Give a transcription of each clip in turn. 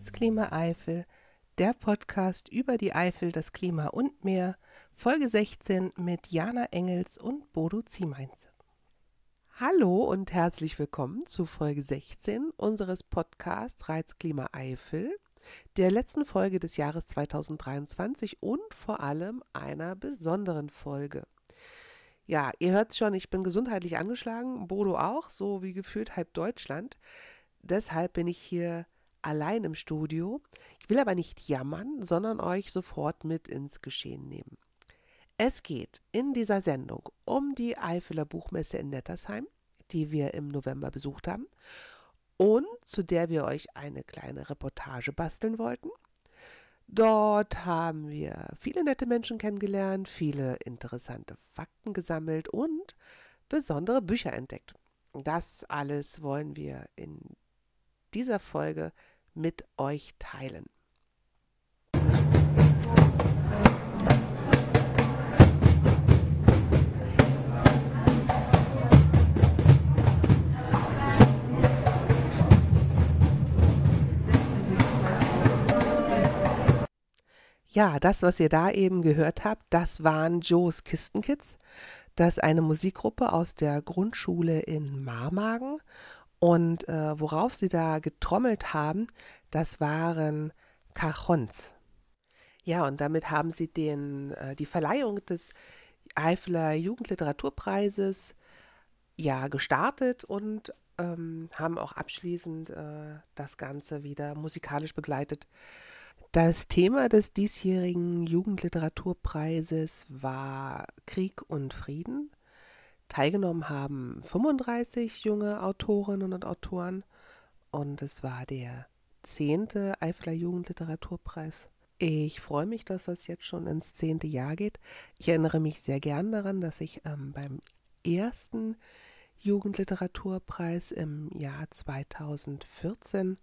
Reizklima Eifel, der Podcast über die Eifel, das Klima und mehr, Folge 16 mit Jana Engels und Bodo Ziemeinze. Hallo und herzlich willkommen zu Folge 16 unseres Podcasts Reizklima Eifel, der letzten Folge des Jahres 2023 und vor allem einer besonderen Folge. Ja, ihr hört schon, ich bin gesundheitlich angeschlagen, Bodo auch, so wie gefühlt halb Deutschland. Deshalb bin ich hier allein im Studio. Ich will aber nicht jammern, sondern euch sofort mit ins Geschehen nehmen. Es geht in dieser Sendung um die Eifeler Buchmesse in Nettersheim, die wir im November besucht haben und zu der wir euch eine kleine Reportage basteln wollten. Dort haben wir viele nette Menschen kennengelernt, viele interessante Fakten gesammelt und besondere Bücher entdeckt. Das alles wollen wir in dieser Folge mit euch teilen. Ja, das, was ihr da eben gehört habt, das waren Joes Kistenkids. Das ist eine Musikgruppe aus der Grundschule in Marmagen. Und äh, worauf sie da getrommelt haben, das waren Cajons. Ja, und damit haben sie den, äh, die Verleihung des Eifeler Jugendliteraturpreises ja gestartet und ähm, haben auch abschließend äh, das Ganze wieder musikalisch begleitet. Das Thema des diesjährigen Jugendliteraturpreises war Krieg und Frieden. Teilgenommen haben 35 junge Autorinnen und Autoren und es war der zehnte Eifler Jugendliteraturpreis. Ich freue mich, dass das jetzt schon ins zehnte Jahr geht. Ich erinnere mich sehr gern daran, dass ich ähm, beim ersten Jugendliteraturpreis im Jahr 2014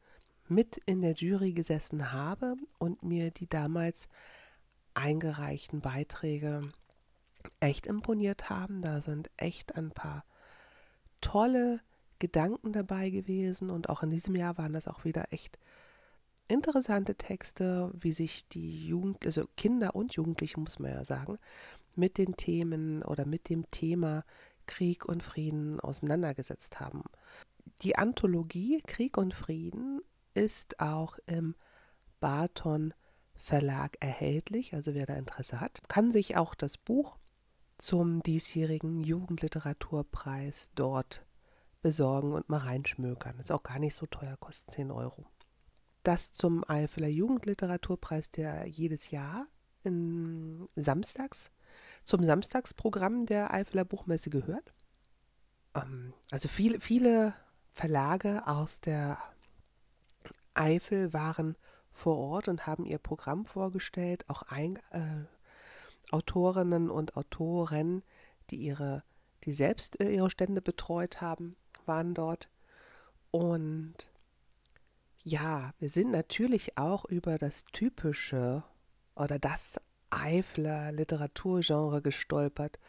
mit in der Jury gesessen habe und mir die damals eingereichten Beiträge echt imponiert haben. Da sind echt ein paar tolle Gedanken dabei gewesen und auch in diesem Jahr waren das auch wieder echt interessante Texte, wie sich die Jugend, also Kinder und Jugendliche, muss man ja sagen, mit den Themen oder mit dem Thema Krieg und Frieden auseinandergesetzt haben. Die Anthologie Krieg und Frieden ist auch im Barton Verlag erhältlich, also wer da Interesse hat, kann sich auch das Buch zum diesjährigen Jugendliteraturpreis dort besorgen und mal reinschmökern. Ist auch gar nicht so teuer, kostet 10 Euro. Das zum Eifeler Jugendliteraturpreis, der jedes Jahr in Samstags zum Samstagsprogramm der Eifeler Buchmesse gehört. Ähm, also viele, viele Verlage aus der Eifel waren vor Ort und haben ihr Programm vorgestellt, auch ein, äh, Autorinnen und Autoren, die ihre, die selbst äh, ihre Stände betreut haben, waren dort. Und ja, wir sind natürlich auch über das typische oder das Eifler Literaturgenre gestolpert.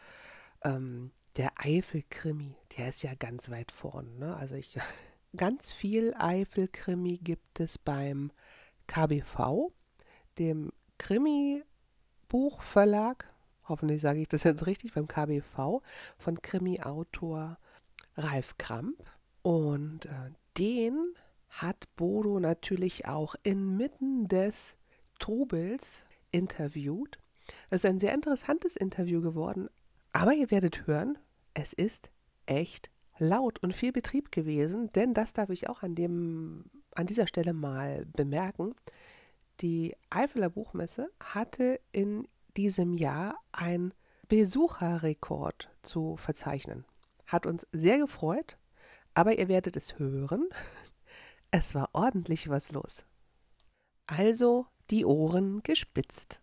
Ähm, der Eifelkrimi, der ist ja ganz weit vorn. Ne? Also ich, ganz viel Eifelkrimi gibt es beim KBV, dem Krimi Buchverlag, hoffentlich sage ich das jetzt richtig, beim KBV, von Krimi-Autor Ralf Kramp. Und äh, den hat Bodo natürlich auch inmitten des Trubels interviewt. Es ist ein sehr interessantes Interview geworden, aber ihr werdet hören, es ist echt laut und viel Betrieb gewesen, denn das darf ich auch an, dem, an dieser Stelle mal bemerken. Die Eifeler Buchmesse hatte in diesem Jahr einen Besucherrekord zu verzeichnen. Hat uns sehr gefreut, aber ihr werdet es hören. Es war ordentlich was los. Also die Ohren gespitzt.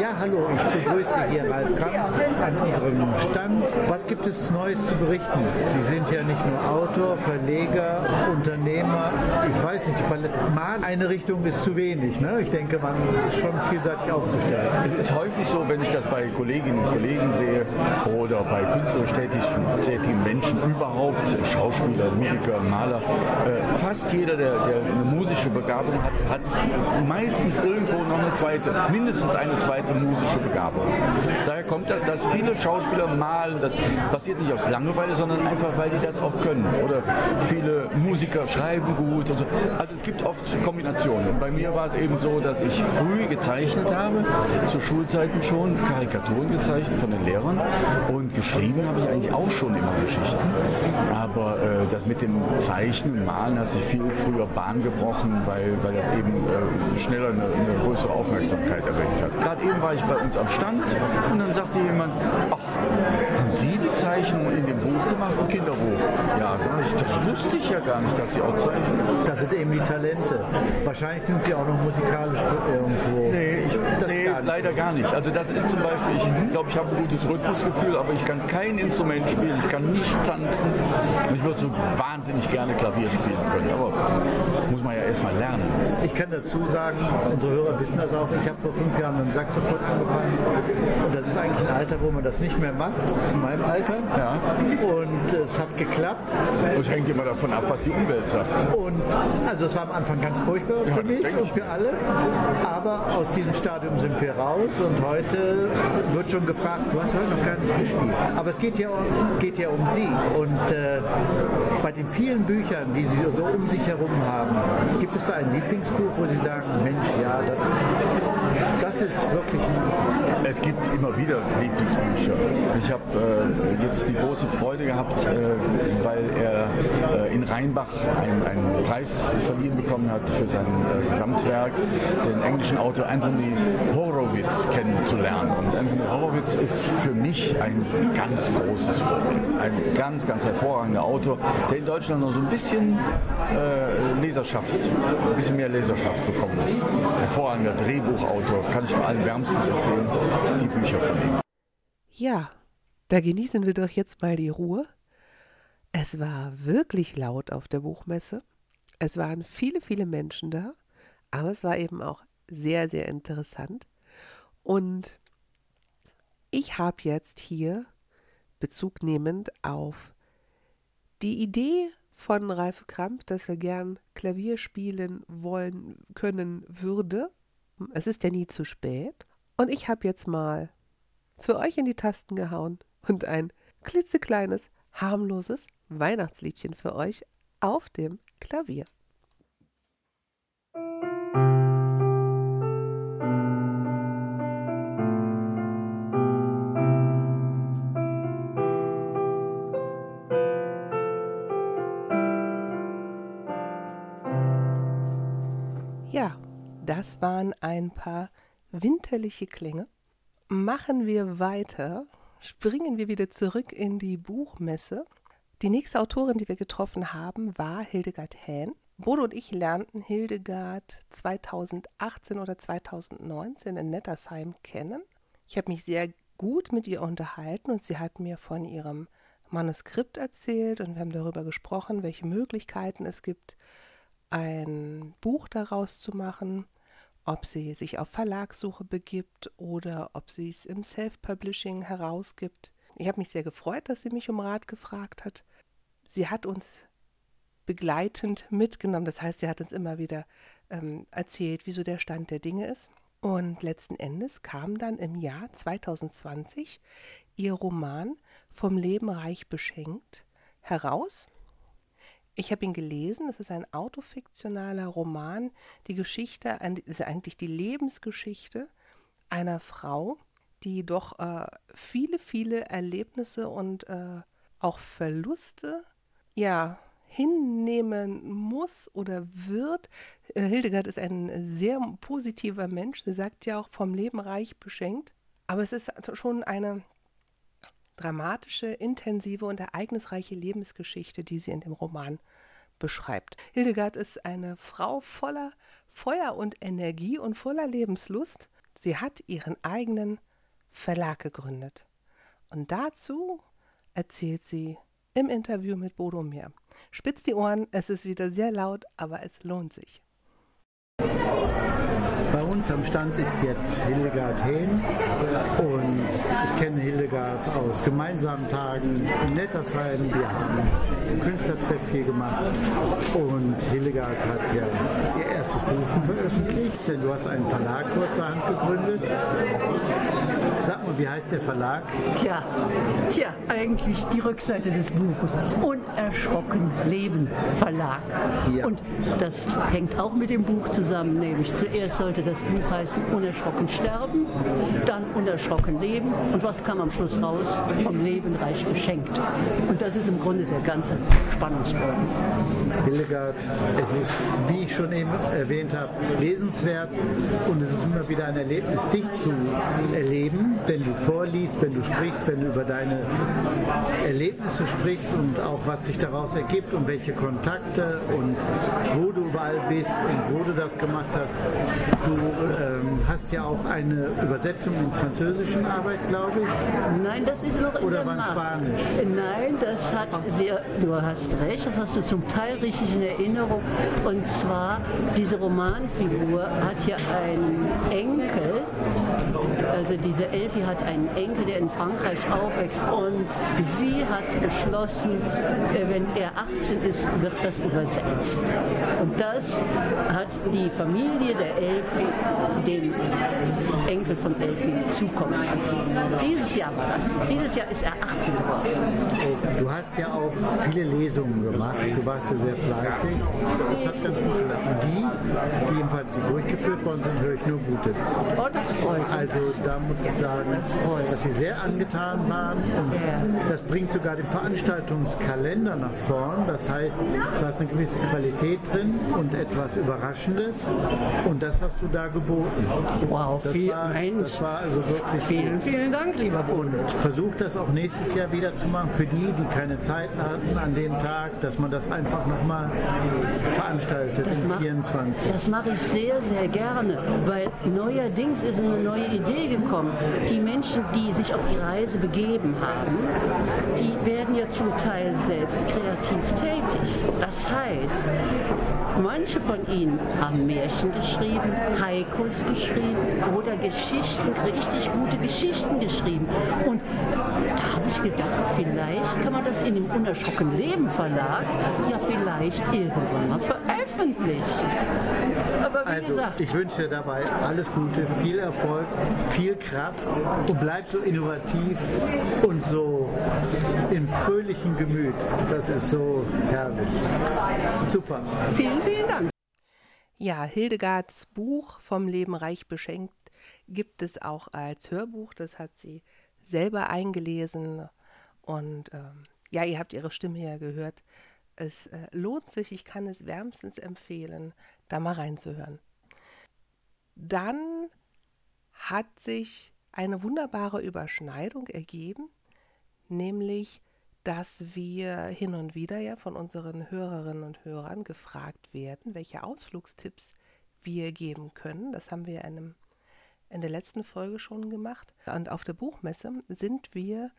Ja, hallo, ich begrüße Sie hier, Ralf Kamp, an unserem Stand. Was gibt es Neues zu berichten? Sie sind ja nicht nur Autor, Verleger, Unternehmer. Ich weiß nicht, mal eine Richtung ist zu wenig. Ne? Ich denke, man ist schon vielseitig aufgestellt. Es ist häufig so, wenn ich das bei Kolleginnen und Kollegen sehe oder bei künstlerisch tätigen, Menschen überhaupt, Schauspieler, Musiker, Maler, äh, fast jeder, der, der eine musische Begabung hat, hat meistens irgendwo noch eine zweite, mindestens eine zweite musische Begabung. Daher kommt das, dass viele Schauspieler malen, das passiert nicht aus Langeweile, sondern einfach, weil die das auch können. Oder viele Musiker schreiben gut so. Also es gibt oft Kombinationen. Und bei mir war es eben so, dass ich früh gezeichnet habe, zu Schulzeiten schon, Karikaturen gezeichnet von den Lehrern und geschrieben habe ich eigentlich auch schon immer Geschichten. Aber äh, das mit dem Zeichnen und Malen hat sich viel früher Bahn gebrochen, weil, weil das eben äh, schneller eine, eine größere Aufmerksamkeit erregt hat. Gerade eben war ich bei uns am Stand und dann sagte jemand, ach, Sie die Zeichnung in dem Buch gemacht, ein Kinderbuch? Ja, sag ich, das wusste ich ja gar nicht, dass Sie auch zeichnen. Das sind eben die Talente. Wahrscheinlich sind Sie auch noch musikalisch irgendwo. Nee, ich, nee gar leider gar nicht. Also das ist zum Beispiel, ich glaube, ich habe ein gutes Rhythmusgefühl, aber ich kann kein Instrument spielen, ich kann nicht tanzen und ich würde so wahnsinnig gerne Klavier spielen können. Aber muss man ja erstmal lernen. Ich kann dazu sagen, unsere Hörer wissen das auch, ich habe vor fünf Jahren mit dem Saxophon angefangen und das ist eigentlich ein Alter, wo man das nicht mehr macht, in meinem Alter. Ja. Und es hat geklappt. Das hängt immer davon ab, was die Umwelt sagt. Und also es war am Anfang ganz furchtbar ja, für mich und für alle, aber aus diesem Stadium sind wir raus und heute wird schon gefragt, du hast heute noch gar nicht gespielt. Aber es geht ja, geht ja um Sie und äh, bei den vielen Büchern, die Sie so um sich herum haben, gibt es da ein Lieblingsbuch, wo Sie sagen, Mensch, ja, das, das ist wirklich Es gibt immer wieder Lieblingsbücher. Ich habe äh, jetzt die große Freude gehabt, äh, weil er äh, in Rheinbach einen, einen, Preis verliehen bekommen hat für sein äh, Gesamtwerk, den englischen Autor Anthony Horowitz kennenzulernen. Und Anthony Horowitz ist für mich ein ganz großes Vorbild. Ein ganz, ganz hervorragender Autor, der in Deutschland noch so ein bisschen äh, Leserschaft, ein bisschen mehr Leserschaft bekommen muss. Hervorragender Drehbuchautor, kann ich allen wärmstens empfehlen, die Bücher von ihm. Ja, da genießen wir doch jetzt mal die Ruhe. Es war wirklich laut auf der Buchmesse. Es waren viele, viele Menschen da, aber es war eben auch sehr, sehr interessant. Und ich habe jetzt hier Bezug nehmend auf die Idee von Ralf Kramp, dass er gern Klavier spielen wollen können würde. Es ist ja nie zu spät. Und ich habe jetzt mal für euch in die Tasten gehauen und ein klitzekleines, harmloses Weihnachtsliedchen für euch auf dem Klavier. Das waren ein paar winterliche Klänge. Machen wir weiter, springen wir wieder zurück in die Buchmesse. Die nächste Autorin, die wir getroffen haben, war Hildegard Hähn. Bodo und ich lernten Hildegard 2018 oder 2019 in Nettersheim kennen. Ich habe mich sehr gut mit ihr unterhalten und sie hat mir von ihrem Manuskript erzählt und wir haben darüber gesprochen, welche Möglichkeiten es gibt, ein Buch daraus zu machen ob sie sich auf Verlagssuche begibt oder ob sie es im Self-Publishing herausgibt. Ich habe mich sehr gefreut, dass sie mich um Rat gefragt hat. Sie hat uns begleitend mitgenommen, das heißt, sie hat uns immer wieder ähm, erzählt, wieso der Stand der Dinge ist. Und letzten Endes kam dann im Jahr 2020 ihr Roman Vom Leben reich beschenkt heraus. Ich habe ihn gelesen. Es ist ein autofiktionaler Roman. Die Geschichte ist eigentlich die Lebensgeschichte einer Frau, die doch äh, viele, viele Erlebnisse und äh, auch Verluste ja hinnehmen muss oder wird. Äh, Hildegard ist ein sehr positiver Mensch. Sie sagt ja auch vom Leben reich beschenkt. Aber es ist schon eine dramatische, intensive und ereignisreiche Lebensgeschichte, die sie in dem Roman beschreibt. Hildegard ist eine Frau voller Feuer und Energie und voller Lebenslust. Sie hat ihren eigenen Verlag gegründet. Und dazu erzählt sie im Interview mit Bodo mehr. Spitz die Ohren, es ist wieder sehr laut, aber es lohnt sich. Am Stand ist jetzt Hildegard Hehn und ich kenne Hildegard aus gemeinsamen Tagen in Nettersheim. Wir haben ein Künstlertreff hier gemacht und Hildegard hat ja ihr erstes Buch veröffentlicht, denn du hast einen Verlag kurzerhand gegründet. Mal, wie heißt der Verlag? Tja, tja, eigentlich die Rückseite des Buches. Unerschrocken Leben Verlag. Ja. Und das hängt auch mit dem Buch zusammen, nämlich zuerst sollte das Buch heißen Unerschrocken sterben, dann Unerschrocken leben und was kam am Schluss raus? Vom Leben reich beschenkt. Und das ist im Grunde der ganze Spannungsbogen. Hildegard, es ist, wie ich schon eben erwähnt habe, lesenswert und es ist immer wieder ein Erlebnis, dich zu erleben wenn du vorliest, wenn du sprichst, wenn du über deine Erlebnisse sprichst und auch was sich daraus ergibt und welche Kontakte und wo du überall bist und wo du das gemacht hast. Du ähm, hast ja auch eine Übersetzung in französischen Arbeit, glaube ich. Nein, das ist noch in Oder war Spanisch? Nein, das hat sehr, du hast recht, das hast du zum Teil richtig in Erinnerung. Und zwar, diese Romanfigur hat ja einen Enkel, also diese Elfi hat einen Enkel, der in Frankreich aufwächst und sie hat beschlossen, äh, wenn er 18 ist, wird das übersetzt. Und das hat die Familie der Elfi dem Enkel von Elfi zukommen lassen. Dieses Jahr war das. Dieses Jahr ist er 18 geworden. Du hast ja auch viele Lesungen gemacht. Du warst ja sehr fleißig. Das hat ganz gut geklappt. Und die, die jedenfalls durchgeführt worden sind, höre ich nur Gutes. Oh, das freut mich. Also da muss ich sagen, dass sie sehr angetan waren. Und das bringt sogar den Veranstaltungskalender nach vorn. Das heißt, da ist eine gewisse Qualität drin und etwas Überraschendes. Und das hast du da geboten. Wow, das viel, war, Mensch. Das war also wirklich Vielen, vielen Dank, lieber Bruder. Und versuch das auch nächstes Jahr wieder zu machen für die, die keine Zeit hatten an dem Tag, dass man das einfach nochmal veranstaltet Das in mach- 24. Das mache ich sehr, sehr gerne, weil neuerdings ist eine neue Idee gekommen. Die Menschen, die sich auf die Reise begeben haben, die werden ja zum Teil selbst kreativ tätig. Das heißt, manche von ihnen haben Märchen geschrieben, Haikus geschrieben oder Geschichten, richtig gute Geschichten geschrieben. Und da habe ich gedacht, vielleicht kann man das in dem Unerschrocken Leben Verlag ja vielleicht irgendwann mal veröffentlichen. Aber wie Also, gesagt, ich wünsche dir dabei alles Gute, viel Erfolg, viel Kraft und bleib so innovativ und so im fröhlichen Gemüt. Das ist so herrlich. Super. vielen, vielen Dank. Ja, Hildegards Buch Vom Leben reich beschenkt gibt es auch als Hörbuch. Das hat sie selber eingelesen. Und ähm, ja, ihr habt ihre Stimme ja gehört. Es äh, lohnt sich, ich kann es wärmstens empfehlen, da mal reinzuhören. Dann hat sich eine wunderbare Überschneidung ergeben, nämlich dass wir hin und wieder ja von unseren Hörerinnen und Hörern gefragt werden, welche Ausflugstipps wir geben können. Das haben wir in, einem, in der letzten Folge schon gemacht. Und auf der Buchmesse sind wir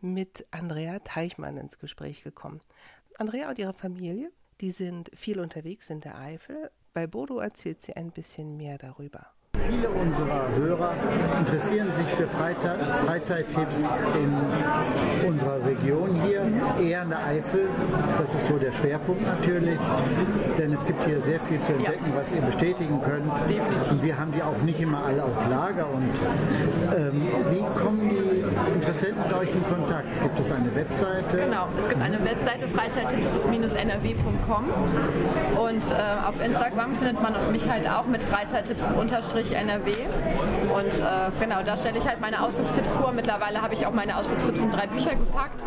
mit Andrea Teichmann ins Gespräch gekommen. Andrea und ihre Familie, die sind viel unterwegs in der Eifel. Bei Bodo erzählt sie ein bisschen mehr darüber. Viele unserer Hörer interessieren sich für Freizeit, Freizeittipps in unserer Region hier, eher in der Eifel. Das ist so der Schwerpunkt natürlich, denn es gibt hier sehr viel zu entdecken, was ihr bestätigen könnt. Und wir haben die auch nicht immer alle auf Lager. Und ähm, wie kommen die Interessenten mit euch in Kontakt? Gibt es eine Webseite? Genau, es gibt eine Webseite freizeittipps-nrw.com und äh, auf Instagram findet man mich halt auch mit freizeittipps-nrw und äh, genau, da stelle ich halt meine Ausflugstipps vor. Mittlerweile habe ich auch meine Ausflugstipps in drei Bücher gepackt,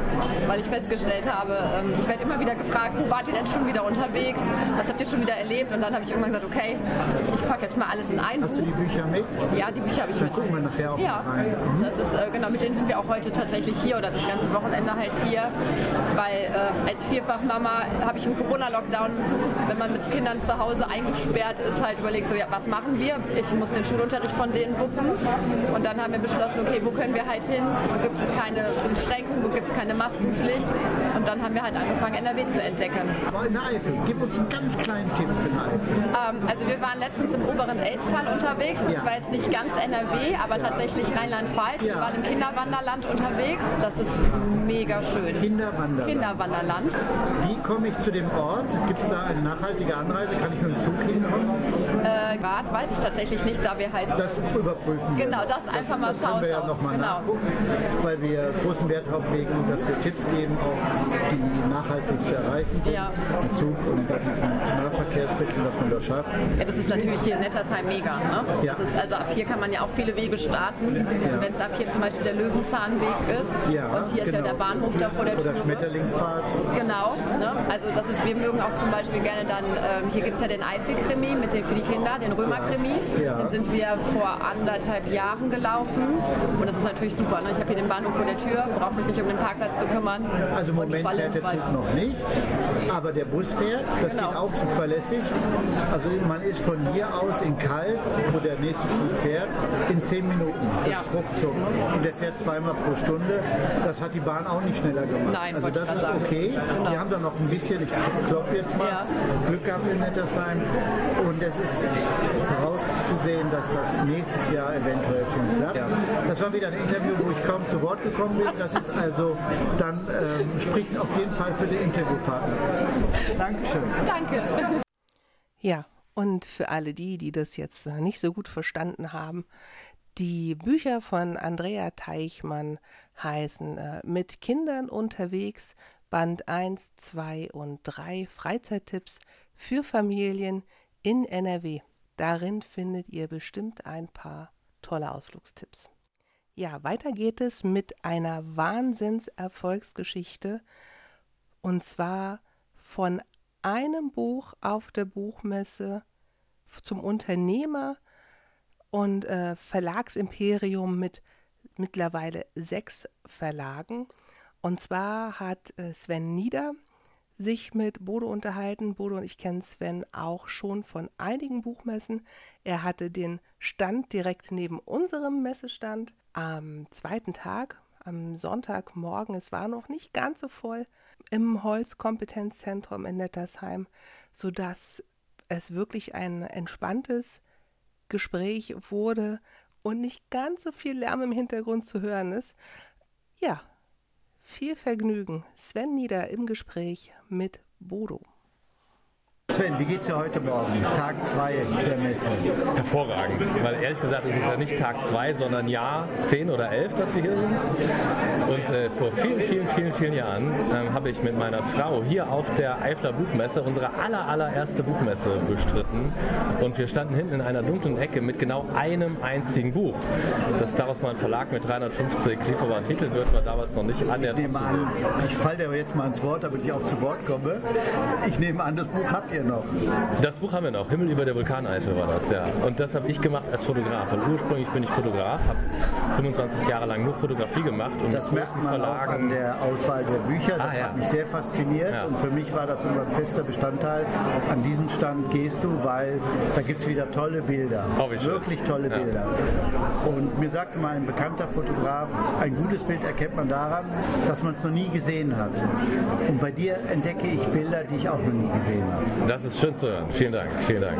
weil ich festgestellt habe, ähm, ich werde immer wieder gefragt, wo wart ihr denn schon wieder unterwegs? Was habt ihr schon wieder erlebt? Und dann habe ich irgendwann gesagt, okay, ich packe jetzt mal alles in ein Hast Buch. du die Bücher mit? Ja, die Bücher habe ich Dann mit. gucken wir nachher auch Ja, rein. Mhm. das ist äh, genau, mit denen sind wir auch heute tatsächlich hier oder das ganze Wochenende halt hier, weil äh, als Vierfachmama habe ich im Corona-Lockdown, wenn man mit Kindern zu Hause eingesperrt ist, halt überlegt, so ja, was machen wir? Ich muss den Schulunterricht von denen wuppen und dann haben wir beschlossen, okay, wo können wir halt hin? Wo gibt es keine Beschränkung, wo gibt es keine Maskenpflicht? Und dann haben wir halt angefangen, NRW zu entdecken. In der Eifel, gib uns einen ganz kleinen Tipp für den Eifel. Ähm, also wir waren letztens im oberen Elstal unterwegs. Das Ja. war jetzt nicht ganz NRW, aber tatsächlich Rheinland-Pfalz. Wir Ja. waren im Kinderwanderland unterwegs. Das ist mega schön. Kinderwanderland. Kinderwanderland. Wie komme ich zu dem Ort? Gibt es da eine nachhaltige Anreise? Kann ich mit dem Zug hinkommen? Äh, Grad weiß ich tatsächlich nicht, da wir halt Das überprüfen. Genau, noch. das einfach mal das können wir ja schauen. nochmal Genau. nachgucken, weil wir großen Wert darauf legen, dass wir Tipps geben, auch die nachhaltig zu erreichen sind. Ja. Mit Zug und mit Nahverkehrsmitteln, dass man das schafft. Ja, das ist natürlich hier in Nettersheim mega. Ne? Ja. Das ist, also ab hier kann man ja auch viele Wege starten. Wenn es ab hier zum Beispiel der Löwenzahnweg ist Ja, und hier ist ja genau. der Bahnhof da vor der Oder Tür. Schmetterlingsfahrt. Genau, ne? also das ist, wir mögen auch zum Beispiel gerne dann, ähm, hier gibt es ja den Eifel-Krimi mit den, für die Kinder, den Römer-Krimi. Ja. Den sind wir vor anderthalb Jahren gelaufen und das ist natürlich super. Ne? Ich habe hier den Bahnhof vor der Tür, brauche mich nicht um den Parkplatz zu kümmern. Also im Moment fährt der. Zug noch nicht, aber der Bus fährt. Das Genau. geht auch zuverlässig. Also man ist von hier aus in Kalk, wo der nächste Zug fährt, in zehn Minuten. Das Ja. ist ruckzuck. Und der fährt zweimal pro Stunde. Das hat die Bahn auch nicht schneller gemacht. Nein, also das ist sagen. okay. Genau. Wir haben da noch ein bisschen, ich klopfe jetzt mal, Ja. Glück gehabt in Nettersheim. Und es ist vorauszusehen, dass das nächstes Jahr eventuell schon klappt. Das war wieder ein Interview, wo ich kaum zu Wort gekommen bin. Das ist also dann ähm, spricht auf jeden Fall für den Interviewpartner. Dankeschön. Danke. Ja, und für alle die, die das jetzt äh, nicht so gut verstanden haben, die Bücher von Andrea Teichmann heißen äh, Mit Kindern unterwegs, Band 1, 2 und 3 Freizeittipps für Familien in NRW. Darin findet ihr bestimmt ein paar tolle Ausflugstipps. Ja, weiter geht es mit einer Wahnsinnserfolgsgeschichte und zwar von einem Buch auf der Buchmesse zum Unternehmer und äh, Verlagsimperium mit mittlerweile sechs Verlagen. Und zwar hat äh, Sven Nieder sich mit Bodo unterhalten. Bodo und ich kennen Sven auch schon von einigen Buchmessen. Er hatte den Stand direkt neben unserem Messestand am zweiten Tag, am Sonntagmorgen. Es war noch nicht ganz so voll im Holzkompetenzzentrum in Nettersheim, sodass es wirklich ein entspanntes Gespräch wurde und nicht ganz so viel Lärm im Hintergrund zu hören ist. Ja, viel Vergnügen. Sven Nieder im Gespräch mit Bodo. Sven, wie geht's dir heute Morgen? Tag 2 der Messe. Hervorragend, weil ehrlich gesagt ist es ja nicht Tag 2, sondern Jahr 10 oder 11, dass wir hier sind. Und äh, vor vielen, vielen, vielen, vielen Jahren ähm, habe ich mit meiner Frau hier auf der Eifler Buchmesse unsere aller, allererste Buchmesse bestritten. Und wir standen hinten in einer dunklen Ecke mit genau einem einzigen Buch. Dass daraus mal ein Verlag mit 350 lieferbaren Titeln wird, war damals noch nicht an der Ich nehme an, ich falle dir jetzt mal ins Wort, damit ich auch zu Wort komme. Ich nehme an, das Buch habt ihr noch. Das Buch haben wir noch. Himmel über der Vulkaneifel war das, ja. Und das habe ich gemacht als Fotograf. Und ursprünglich bin ich Fotograf, habe 25 Jahre lang nur Fotografie gemacht und Das merkt man auch an der Auswahl der Bücher. Das Ah, ja. hat mich sehr fasziniert Ja. und für mich war das immer ein fester Bestandteil. An diesen Stand gehst du, weil da gibt es wieder tolle Bilder. Wirklich tolle Ja. Bilder. Und mir sagte mal ein bekannter Fotograf, ein gutes Bild erkennt man daran, dass man es noch nie gesehen hat. Und bei dir entdecke ich Bilder, die ich auch noch nie gesehen habe. Das ist schön zu hören. Vielen Dank, vielen Dank.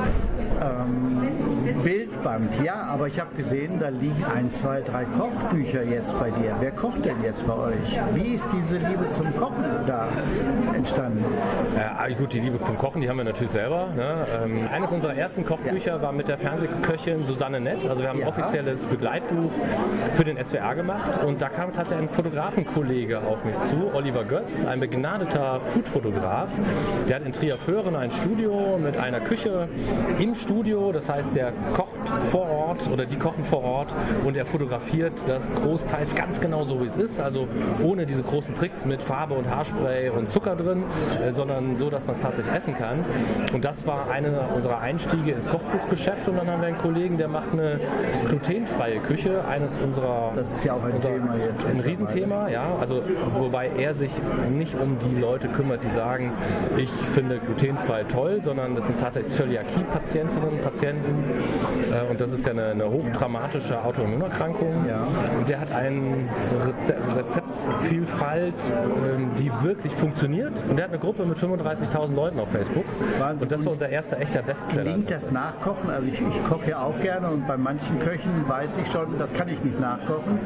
Bildband, ja, aber ich habe gesehen, da liegen ein, zwei, drei Kochbücher jetzt bei dir. Wer kocht denn jetzt bei euch? Wie ist diese Liebe zum Kochen da entstanden? Äh, gut, die Liebe zum Kochen, die haben wir natürlich selber. Ne? Ähm, eines unserer ersten Kochbücher war mit der Fernsehköchin Susanne Nett. Also wir haben ein Ja. offizielles Begleitbuch für den SWR gemacht und da kam tatsächlich ein Fotografenkollege auf mich zu, Oliver Götz, ein begnadeter Foodfotograf. Der hat in Trier-Föhren ein Studio mit einer Küche im Studio das heißt, der kocht vor Ort oder die kochen vor Ort und er fotografiert das großteils ganz genau so, wie es ist. Also ohne diese großen Tricks mit Farbe und Haarspray und Zucker drin, äh, sondern so, dass man es tatsächlich essen kann. Und das war einer unserer Einstiege ins Kochbuchgeschäft. Und dann haben wir einen Kollegen, der macht eine glutenfreie Küche, eines unserer. Das ist ja auch ein unser, Thema jetzt. Ein Riesenthema, ja. Also wobei er sich nicht um die Leute kümmert, die sagen, ich finde glutenfrei toll, sondern das sind tatsächlich Zöliakie-Patientinnen und Patienten. Äh, und das ist ja eine, eine hochdramatische Autoimmunerkrankung. Ja. Und der hat eine Reze Rezeptvielfalt, ähm, die wirklich funktioniert. Und der hat eine Gruppe mit 35.000 Leuten auf Facebook. Wahnsinn. Und das war unser erster echter Bestseller. Gelingt das Nachkochen? Also ich, ich koche ja auch gerne und bei manchen Köchen weiß ich schon, das kann ich nicht nachkochen.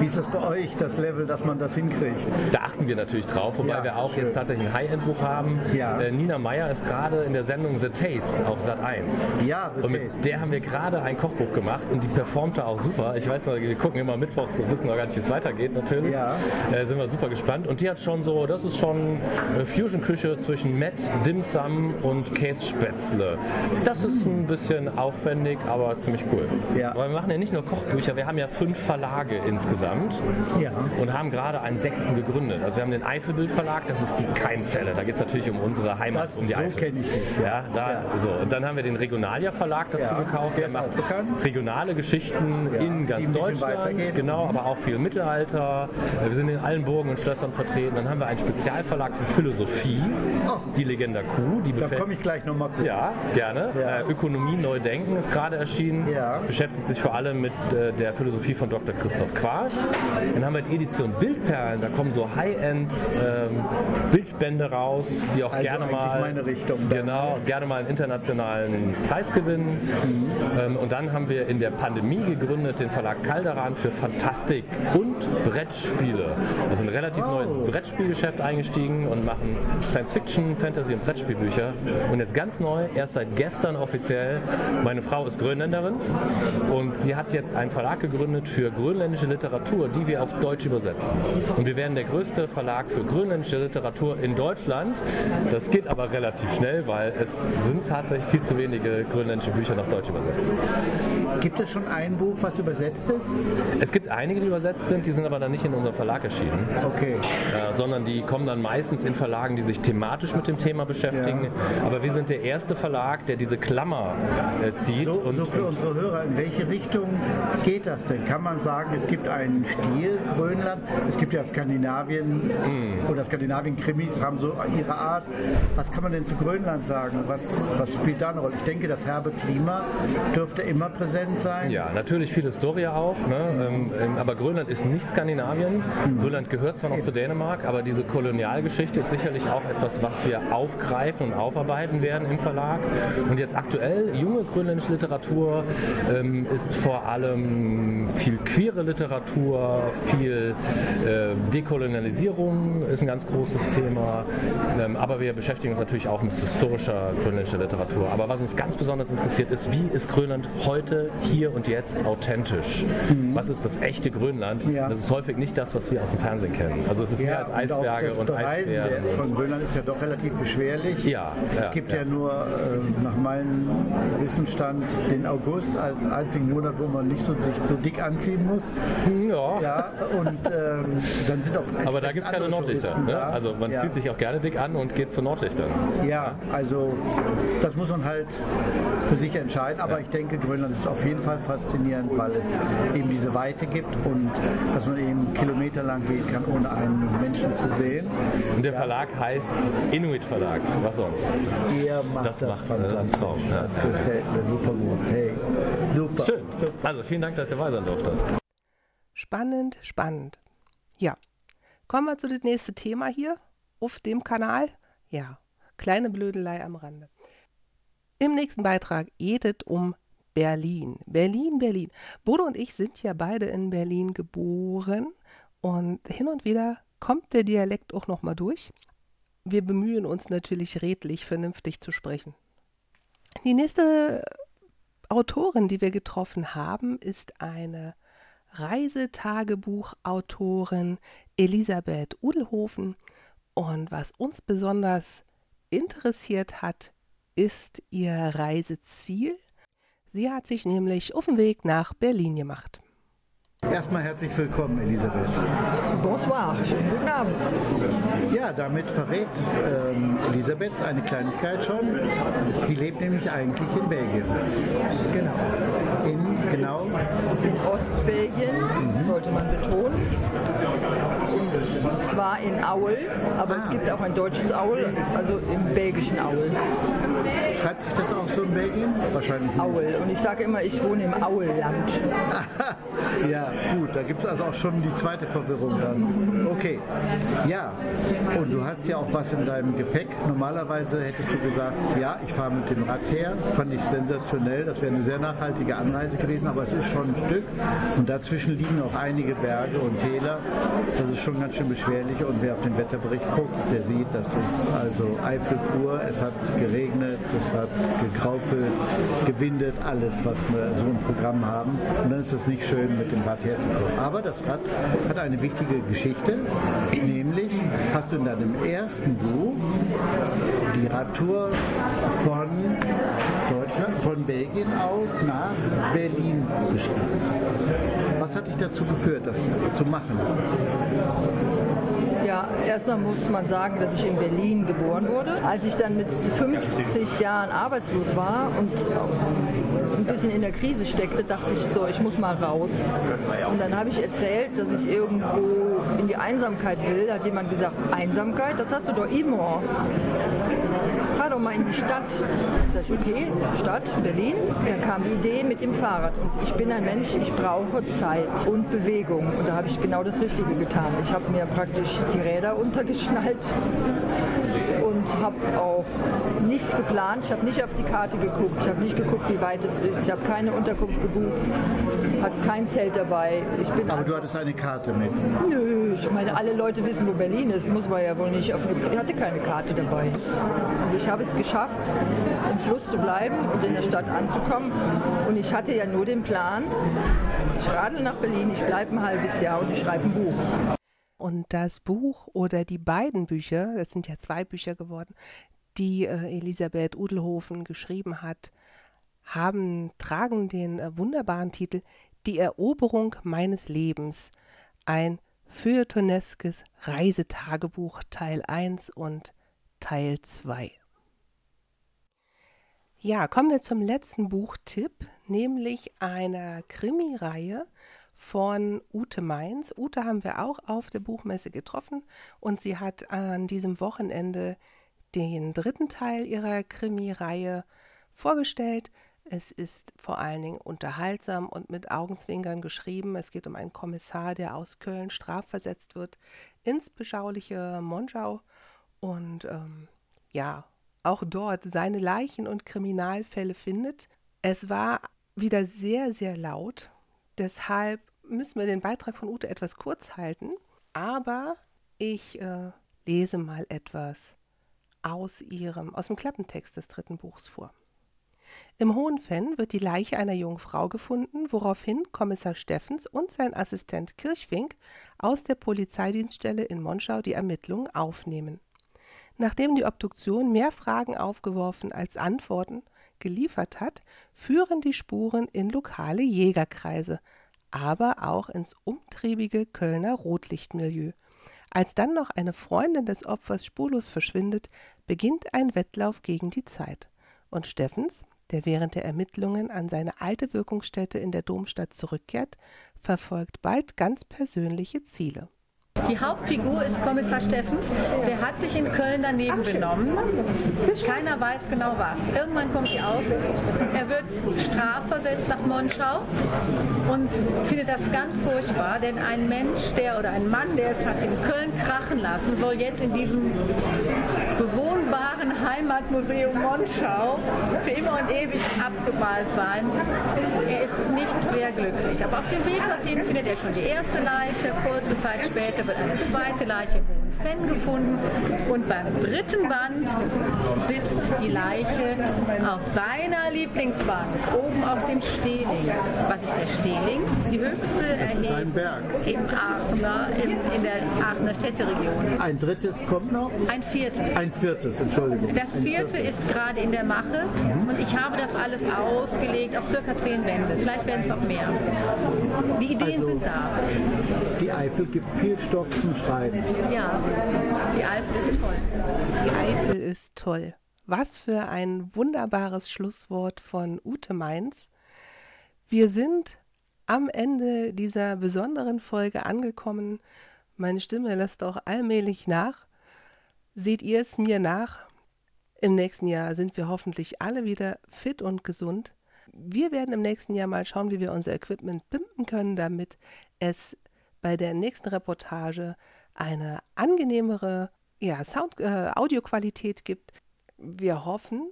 Wie ist das bei euch, das Level, dass man das hinkriegt? Da achten wir natürlich drauf, wobei Ja, wir auch schön. jetzt tatsächlich ein High-End-Buch haben. Ja. Äh, Nina Meyer ist gerade in der Sendung The Taste auf Sat 1. Ja, The und mit Taste. der haben wir gerade ein Kochbuch gemacht und die performte auch super. Ich weiß noch, wir gucken immer mittwochs und wissen noch gar nicht, wie es weitergeht natürlich. Ja. Äh, sind wir super gespannt. Und die hat schon so, das ist schon äh, Fusion-Küche zwischen Met, Dim Sum und Kässpätzle. Das ist ein bisschen aufwendig, aber ziemlich cool. Ja. Aber wir machen ja nicht nur Kochbücher, wir haben ja fünf Verlage insgesamt Ja. und haben gerade einen sechsten gegründet. Also wir haben den Eifelbild Verlag, das ist die Keimzelle. Da geht es natürlich um unsere Heimat, Das- um die so Eifel. Kenn ich dich. Ja, da, Ja. so. Und dann haben wir den Regionalia Verlag dazu Ja, gekauft. der macht regionale Geschichten Ja, in ganz Deutschland. Genau, aber auch viel Mittelalter. Wir sind in allen Burgen und Schlössern vertreten. Dann haben wir einen Spezialverlag für Philosophie, Oh. die Legenda Q. Die Da komme ich gleich nochmal gucken. ja, gerne. Äh, Ökonomie neu denken ist gerade erschienen. Beschäftigt sich vor allem mit äh, der Philosophie von Dr. Christoph Quarch. Dann haben wir die Edition Bildperlen. Da kommen so High-End ähm, Bildbände raus, die auch Also gerne mal Richtung genau gerne mal einen internationalen Preis gewinnen. Mhm. Und dann haben wir in der Pandemie gegründet den Verlag Calderan für Fantastik und Brettspiele. Also ein relativ Oh. neues Brettspielgeschäft eingestiegen und machen Science Fiction, Fantasy und Brettspielbücher. Und jetzt ganz neu, erst seit gestern offiziell, meine Frau ist Grönländerin und sie hat jetzt einen Verlag gegründet für grönländische Literatur, die wir auf Deutsch übersetzen. Und wir werden der größte Verlag für grönländische Literatur in Deutschland. Das geht aber relativ schnell, weil es sind tatsächlich viel zu wenige grönländische Bücher nach Deutsch übersetzt. Gibt es schon ein Buch, was übersetzt ist? Es gibt einige, die übersetzt sind, die sind aber dann nicht in unserem Verlag erschienen. Okay. äh, sondern die kommen dann meistens in Verlagen, die sich thematisch mit dem Thema beschäftigen. Aber wir sind der erste Verlag, der diese Klammer äh, zieht. So, und, so für und unsere Hörer, in welche Richtung geht das denn? Kann man sagen, es gibt einen Stil, Grönland, es gibt ja Skandinavien Hm. oder Skandinavien-Krimis haben so ihre Art. Was kann man denn zu Grönland sagen? Was, was spielt da eine Rolle? Ich denke, das herbe Klima dürfte immer präsent sein. ja, natürlich viel Historie auch, ne? ähm, aber Grönland ist nicht Skandinavien. Grönland gehört zwar noch zu Dänemark, aber diese Kolonialgeschichte ist sicherlich auch etwas, was wir aufgreifen und aufarbeiten werden im Verlag. Und jetzt aktuell, junge grönländische Literatur ähm, ist vor allem viel queere Literatur, viel äh, Dekolonialisierung ist ein ganz großes Thema. Ähm, aber wir beschäftigen uns natürlich auch mit historischer grönländischer Literatur. Aber was uns ganz besonders interessiert ist, wie ist Grönland heute, hier und jetzt authentisch? Was ist das echte Grönland? Mhm. Ja. Das ist häufig nicht das, was wir aus dem Fernsehen kennen. Also es ist mehr als und Eisberge das und der, Eisbären. von Grönland ist ja doch relativ beschwerlich. Ja, es ja, gibt ja, ja. nur äh, nach meinem Wissensstand den August als einzigen Monat, wo man nicht so, sich so dick anziehen muss. Ja. Ja, und ähm, dann sind auch Aber da gibt es keine Nordlichter. Ne? Also man ja. zieht sich auch gerne dick an und geht zu Nordlichtern. Ja, also das muss man halt für sich entscheiden. Aber ich denke, Grönland ist auf jeden Fall faszinierend, weil es eben diese Weite gibt und dass man eben kilometerlang gehen kann, ohne einen Menschen zu sehen. Und der Verlag heißt Inuit Verlag. Was sonst? Ihr macht Das das, macht- das ist ein fantastisch. Traum, ja. Das gefällt mir super gut. Hey, super. Schön. Also vielen Dank, dass ich dabei sein durfte. Spannend, spannend. Ja, kommen wir zu dem nächsten Thema hier auf dem Kanal. Ja, kleine Blödelei am Rande. Im nächsten Beitrag geht es um Berlin. Berlin, Berlin. Bodo und ich sind ja beide in Berlin geboren und hin und wieder kommt der Dialekt auch nochmal durch. Wir bemühen uns natürlich redlich, vernünftig zu sprechen. Die nächste Autorin, die wir getroffen haben, ist eine Reisetagebuchautorin Elisabeth Udelhofen. Und was uns besonders interessiert hat, ist ihr Reiseziel. Sie hat sich nämlich auf den Weg nach Berlin gemacht. Erstmal herzlich willkommen, Elisabeth. Bonsoir, schönen guten Abend. Ja, damit verrät ähm, Elisabeth eine Kleinigkeit schon. Sie lebt nämlich eigentlich in Belgien. Genau. In genau In Ostbelgien, Mhm. sollte man betonen. Zwar in Aul, aber Ah. es gibt auch ein deutsches Aul, also im belgischen Aul. schreibt sich das auch so in Belgien? Wahrscheinlich nicht. Aul. Und ich sage immer, ich wohne im Aulland. Ja, gut, da gibt es also auch schon die zweite Verwirrung dann. Okay, ja, und du hast ja auch was in deinem Gepäck. Normalerweise hättest du gesagt, ja, ich fahre mit dem Rad her. Fand ich sensationell, das wäre eine sehr nachhaltige Anreise gewesen, aber es ist schon ein Stück. Und dazwischen liegen auch einige Berge und Täler. Das ist schon ganz schön beschwerlich. Und wer auf den Wetterbericht guckt, der sieht, das ist also Eifel pur. Es hat geregnet, es hat gekraupelt, gewindet, alles, was wir so im Programm haben. Und dann ist es nicht schön, mit dem Rad herzukommen. Aber das Rad hat eine wichtige Geschichte, nämlich hast du in deinem ersten Buch die Radtour von Deutschland, von Belgien aus nach Berlin beschrieben. Was hat dich dazu geführt, das zu machen? Erstmal muss man sagen, dass ich in Berlin geboren wurde. Als ich dann mit 50 Jahren arbeitslos war und ein bisschen in der Krise steckte, dachte ich so, ich muss mal raus. Und dann habe ich erzählt, dass ich irgendwo in die Einsamkeit will. Da hat jemand gesagt, Einsamkeit, das hast du doch immer. Fahr doch mal in die Stadt. Sag ich, okay, Stadt, Berlin. Dann kam die Idee mit dem Fahrrad. Und ich bin ein Mensch, ich brauche Zeit und Bewegung. Und da habe ich genau das Richtige getan. Ich habe mir praktisch die Räder untergeschnallt und habe auch nichts geplant. Ich habe nicht auf die Karte geguckt. Ich habe nicht geguckt, wie weit es ist. Ich habe keine Unterkunft gebucht. Hatte kein Zelt dabei. Ich bin Aber du hattest eine Karte mit. Nö, ich meine, alle Leute wissen, wo Berlin ist. Muss man ja wohl nicht. Auf ich hatte keine Karte dabei. Also ich habe es geschafft, im Fluss zu bleiben und in der Stadt anzukommen. Und ich hatte ja nur den Plan, ich radel nach Berlin, ich bleibe ein halbes Jahr und ich schreibe ein Buch. Und das Buch oder die beiden Bücher, das sind ja zwei Bücher geworden, die äh, Elisabeth Udelhofen geschrieben hat, haben, tragen den äh, wunderbaren Titel Die Eroberung meines Lebens. Ein feuilletonneskes Reisetagebuch Teil 1 und Teil 2. Ja, kommen wir zum letzten Buchtipp, nämlich einer Krimireihe von Ute Mainz. Ute haben wir auch auf der Buchmesse getroffen und sie hat an diesem Wochenende den dritten Teil ihrer Krimireihe vorgestellt. Es ist vor allen Dingen unterhaltsam und mit Augenzwinkern geschrieben. Es geht um einen Kommissar, der aus Köln strafversetzt wird ins beschauliche Monschau und ähm, ja, auch dort seine Leichen und Kriminalfälle findet. Es war wieder sehr, sehr laut. Deshalb müssen wir den Beitrag von Ute etwas kurz halten. Aber ich äh, lese mal etwas aus ihrem, aus dem Klappentext des dritten Buchs vor. Im Hohenfenn wird die Leiche einer jungen Frau gefunden, woraufhin Kommissar Steffens und sein Assistent Kirchfink aus der Polizeidienststelle in Monschau die Ermittlungen aufnehmen. Nachdem die Obduktion mehr Fragen aufgeworfen als Antworten geliefert hat, führen die Spuren in lokale Jägerkreise, aber auch ins umtriebige Kölner Rotlichtmilieu. Als dann noch eine Freundin des Opfers spurlos verschwindet, beginnt ein Wettlauf gegen die Zeit. Und Steffens, der während der Ermittlungen an seine alte Wirkungsstätte in der Domstadt zurückkehrt, verfolgt bald ganz persönliche Ziele. Die Hauptfigur ist Kommissar Steffens. Der hat sich in Köln daneben benommen. Keiner weiß genau was. Irgendwann kommt die aus. Er wird strafversetzt nach Monschau und findet das ganz furchtbar, denn ein Mensch, der oder ein Mann, der es hat in Köln krachen lassen, soll jetzt in diesem bewohnbaren Heimatmuseum Monschau für immer und ewig abgemalt sein. Er ist nicht sehr glücklich. Aber auf dem Weg dorthin findet er schon die erste Leiche. Kurze Zeit später wird eine zweite Leiche im Hohenfenn gefunden. Und beim dritten Band sitzt die Leiche auf seiner Lieblingsbank, oben auf dem Stehling. Was ist der Stehling? Die höchste Berg. Im Aachener, in, in der Aachener Städteregion. Ein drittes kommt noch? Ein viertes. Ein viertes, Entschuldigung. Das vierte viertes. ist gerade in der Mache und ich habe das alles ausgelegt auf circa zehn Wände. Vielleicht werden es auch mehr. Die Ideen Also- sind da. Die Eifel gibt viel Stoff zum Schreiben. Ja, die Eifel ist toll. Die Eifel ist toll. Was für ein wunderbares Schlusswort von Ute Mainz. Wir sind am Ende dieser besonderen Folge angekommen. Meine Stimme lässt auch allmählich nach. Seht ihr es mir nach? Im nächsten Jahr sind wir hoffentlich alle wieder fit und gesund. Wir werden im nächsten Jahr mal schauen, wie wir unser Equipment pimpen können, damit es bei der nächsten Reportage eine angenehmere ja, Sound, äh, Audioqualität gibt. Wir hoffen,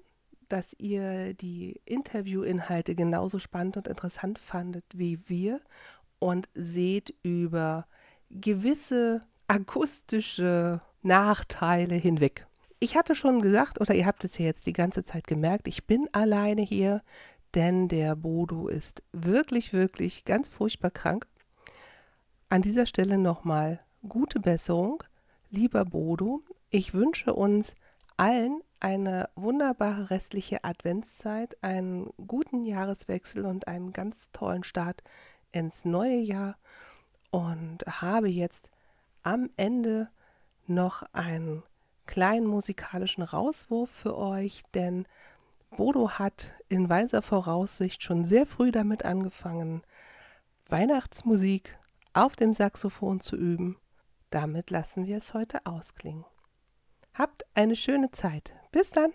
dass ihr die Interviewinhalte genauso spannend und interessant fandet wie wir und seht über gewisse akustische Nachteile hinweg. Ich hatte schon gesagt, oder ihr habt es ja jetzt die ganze Zeit gemerkt, ich bin alleine hier, denn der Bodo ist wirklich, wirklich ganz furchtbar krank. An dieser Stelle nochmal gute Besserung, lieber Bodo. Ich wünsche uns allen eine wunderbare restliche Adventszeit, einen guten Jahreswechsel und einen ganz tollen Start ins neue Jahr und habe jetzt am Ende noch einen kleinen musikalischen Rauswurf für euch, denn Bodo hat in weiser Voraussicht schon sehr früh damit angefangen, Weihnachtsmusik auf dem Saxophon zu üben. Damit lassen wir es heute ausklingen. Habt eine schöne Zeit. Bis dann.